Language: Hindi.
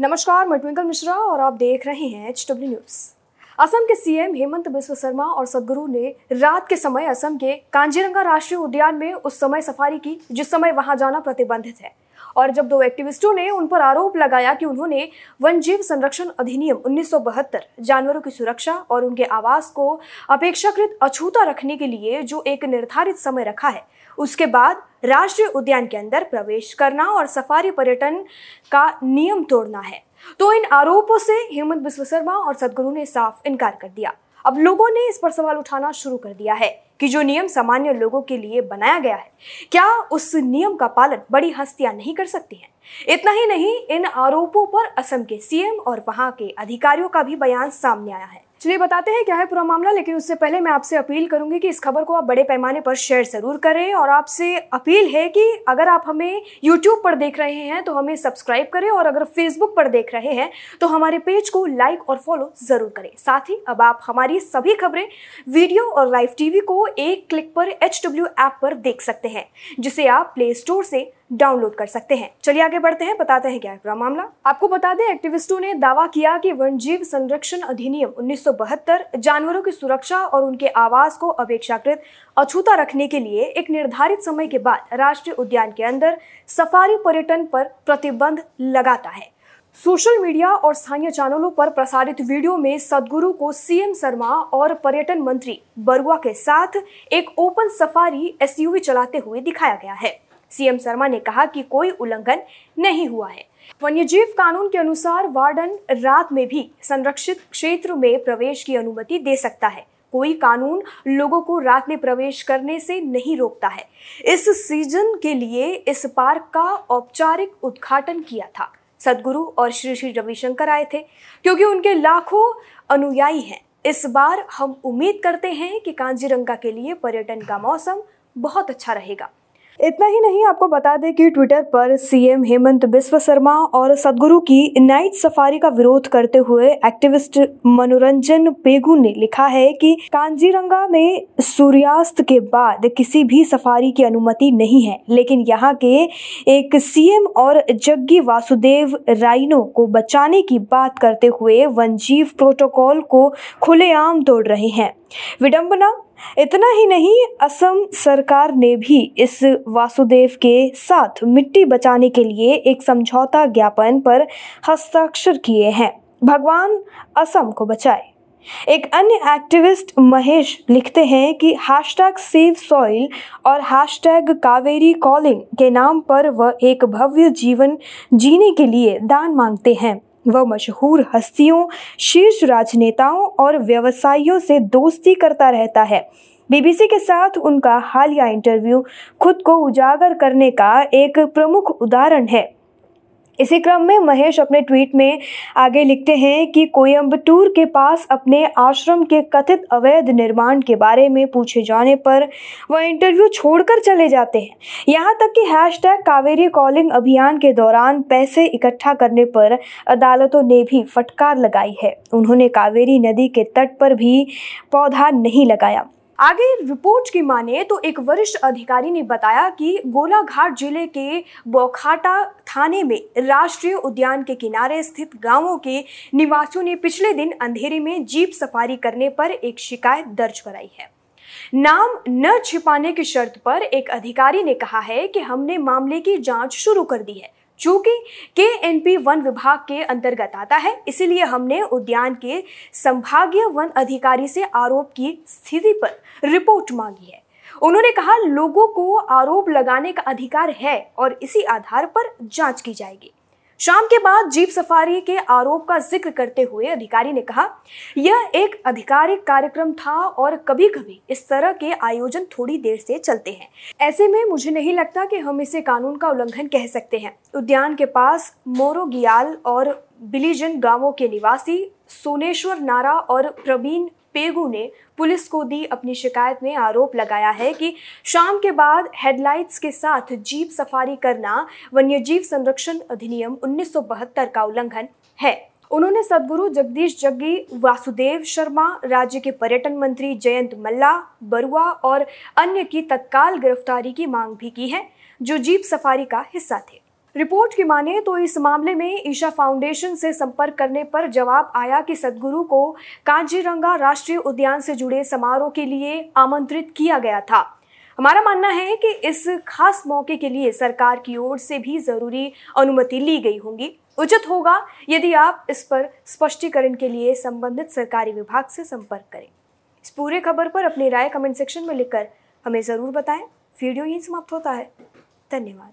नमस्कार, मैं ट्विंकल मिश्रा और आप देख रहे हैं एच डब्ल्यू न्यूज़ असम के सीएम हेमंत बिस्व शर्मा और सदगुरु ने रात के समय असम के कांजीरंगा राष्ट्रीय उद्यान में उस समय सफारी की, जिस समय वहाँ जाना प्रतिबंधित है। और जब दो एक्टिविस्टों ने उन पर आरोप लगाया कि उन्होंने वन जीव संरक्षण अधिनियम 1972 जानवरों की सुरक्षा और उनके आवास को अपेक्षाकृत अछूता रखने के लिए जो एक निर्धारित समय रखा है, उसके बाद राष्ट्रीय उद्यान के अंदर प्रवेश करना और सफारी पर्यटन का नियम तोड़ना है। तो इन आरोपों से हेमंत बिस्व शर्मा और सदगुरु ने साफ़ इनकार कर दिया। अब लोगों ने इस पर सवाल उठाना शुरू कर दिया है। कि जो नियम सामान्य लोगों के लिए बनाया गया है, क्या उस नियम का पालन बड़ी हस्तियाँ नहीं कर सकती हैं? इतना ही नहीं, इन आरोपों पर असम के सीएम और वहाँ के अधिकारियों का भी बयान सामने आया है। चलिए बताते हैं क्या है पूरा मामला, लेकिन उससे पहले मैं आपसे अपील करूँगी कि इस खबर को आप बड़े पैमाने पर शेयर ज़रूर करें और आपसे अपील है कि अगर आप हमें यूट्यूब पर देख रहे हैं तो हमें सब्सक्राइब करें और अगर फेसबुक पर देख रहे हैं तो हमारे पेज को लाइक और फॉलो ज़रूर करें। साथ ही अब आप हमारी सभी खबरें वीडियो और लाइव टीवी को एक क्लिक पर HW ऐप पर देख सकते हैं, जिसे आप प्ले स्टोर से डाउनलोड कर सकते हैं। चलिए आगे बढ़ते हैं, बताते हैं क्या है पूरा मामला। आपको बता दें, एक्टिविस्टों ने दावा किया कि वन्यजीव संरक्षण अधिनियम 1972 जानवरों की सुरक्षा और उनके आवास को अपेक्षाकृत अछूता रखने के लिए एक निर्धारित समय के बाद राष्ट्रीय उद्यान के अंदर सफारी पर्यटन पर प्रतिबंध लगाता है। सोशल मीडिया और स्थानीय चैनलों पर प्रसारित वीडियो में सदगुरु को सीएम शर्मा और पर्यटन मंत्री बरुआ के साथ एक ओपन सफारी एसयूवी चलाते हुए दिखाया गया है। सीएम शर्मा ने कहा कि कोई उल्लंघन नहीं हुआ है। वन्यजीव कानून के अनुसार वार्डन रात में भी संरक्षित क्षेत्र में प्रवेश की अनुमति दे सकता है। कोई कानून लोगों को रात में प्रवेश करने से नहीं रोकता है। इस सीज़न के लिए इस पार्क का औपचारिक उद्घाटन किया था। सदगुरु और श्री श्री रविशंकर आए थे, क्योंकि उनके लाखों अनुयायी हैं। इस बार हम उम्मीद करते हैं कि कांजीरंगा के लिए पर्यटन का मौसम बहुत अच्छा रहेगा। इतना ही नहीं, आपको बता दें कि ट्विटर पर सीएम हेमंत बिस्व शर्मा और सदगुरु की नाइट सफारी का विरोध करते हुए एक्टिविस्ट मनोरंजन पेगू ने लिखा है कि कांजीरंगा में सूर्यास्त के बाद किसी भी सफारी की अनुमति नहीं है। लेकिन यहाँ के एक सीएम और जग्गी वासुदेव राइनो को बचाने की बात करते हुए वनजीव प्रोटोकॉल को खुलेआम तोड़ रहे हैं। विडंबना इतना ही नहीं, असम सरकार ने भी इस वासुदेव के साथ मिट्टी बचाने के लिए एक समझौता ज्ञापन पर हस्ताक्षर किए हैं। भगवान असम को बचाए। एक अन्य एक्टिविस्ट महेश लिखते हैं कि हैशटैग सेव सॉइल और हैशटैग कावेरी कॉलिंग के नाम पर वह एक भव्य जीवन जीने के लिए दान मांगते हैं। वह मशहूर हस्तियों, शीर्ष राजनेताओं और व्यवसायियों से दोस्ती करता रहता है। बीबीसी के साथ उनका हालिया इंटरव्यू खुद को उजागर करने का एक प्रमुख उदाहरण है। इसी क्रम में महेश अपने ट्वीट में आगे लिखते हैं कि कोयम्बटूर के पास अपने आश्रम के कथित अवैध निर्माण के बारे में पूछे जाने पर वह इंटरव्यू छोड़कर चले जाते हैं। यहाँ तक कि हैशटैग कावेरी कॉलिंग अभियान के दौरान पैसे इकट्ठा करने पर अदालतों ने भी फटकार लगाई है। उन्होंने कावेरी नदी के तट पर भी पौधा नहीं लगाया। आगे रिपोर्ट की माने तो एक वरिष्ठ अधिकारी ने बताया कि गोलाघाट ज़िले के बोखाटा थाने में राष्ट्रीय उद्यान के किनारे स्थित गाँवों के निवासियों ने पिछले दिन अंधेरे में जीप सफारी करने पर एक शिकायत दर्ज कराई है। नाम न छिपाने की शर्त पर एक अधिकारी ने कहा है कि हमने मामले की जाँच शुरू कर दी है। चूँकि के एन पी वन विभाग के अंतर्गत आता है, इसीलिए हमने उद्यान के संभागीय वन अधिकारी से आरोप की स्थिति पर रिपोर्ट मांगी है। उन्होंने कहा, लोगों को आरोप लगाने का अधिकार है और इसी आधार पर जाँच की जाएगी। शाम के बाद जीप सफारी के आरोप का ज़िक्र करते हुए अधिकारी ने कहा, यह एक आधिकारिक कार्यक्रम था और कभी कभी इस तरह के आयोजन थोड़ी देर से चलते हैं। ऐसे में मुझे नहीं लगता कि हम इसे कानून का उल्लंघन कह सकते हैं। उद्यान के पास मोरोगियाल और बिलीजन गाँवों के निवासी सोनेश्वर नारा और प्रवीण पेगू ने पुलिस को दी अपनी शिकायत में आरोप लगाया है कि शाम के बाद हेडलाइट्स के साथ जीप सफारी करना वन्यजीव संरक्षण अधिनियम 1972 का उल्लंघन है। उन्होंने सदगुरु जगदीश जग्गी, वासुदेव शर्मा, राज्य के पर्यटन मंत्री जयंत मल्ला, बरुआ और अन्य की तत्काल गिरफ्तारी की मांग भी की है, जो जीप सफारी का हिस्सा थे। रिपोर्ट की माने तो इस मामले में ईशा फाउंडेशन से संपर्क करने पर जवाब आया कि सदगुरु को कांजीरंगा राष्ट्रीय उद्यान से जुड़े समारोह के लिए आमंत्रित किया गया था। हमारा मानना है कि इस खास मौके के लिए सरकार की ओर से भी ज़रूरी अनुमति ली गई होगी। उचित होगा यदि आप इस पर स्पष्टीकरण के लिए संबंधित सरकारी विभाग से संपर्क करें। इस पूरे खबर पर अपनी राय कमेंट सेक्शन में लिखकर हमें ज़रूर बताएँ। वीडियो यही समाप्त होता है। धन्यवाद।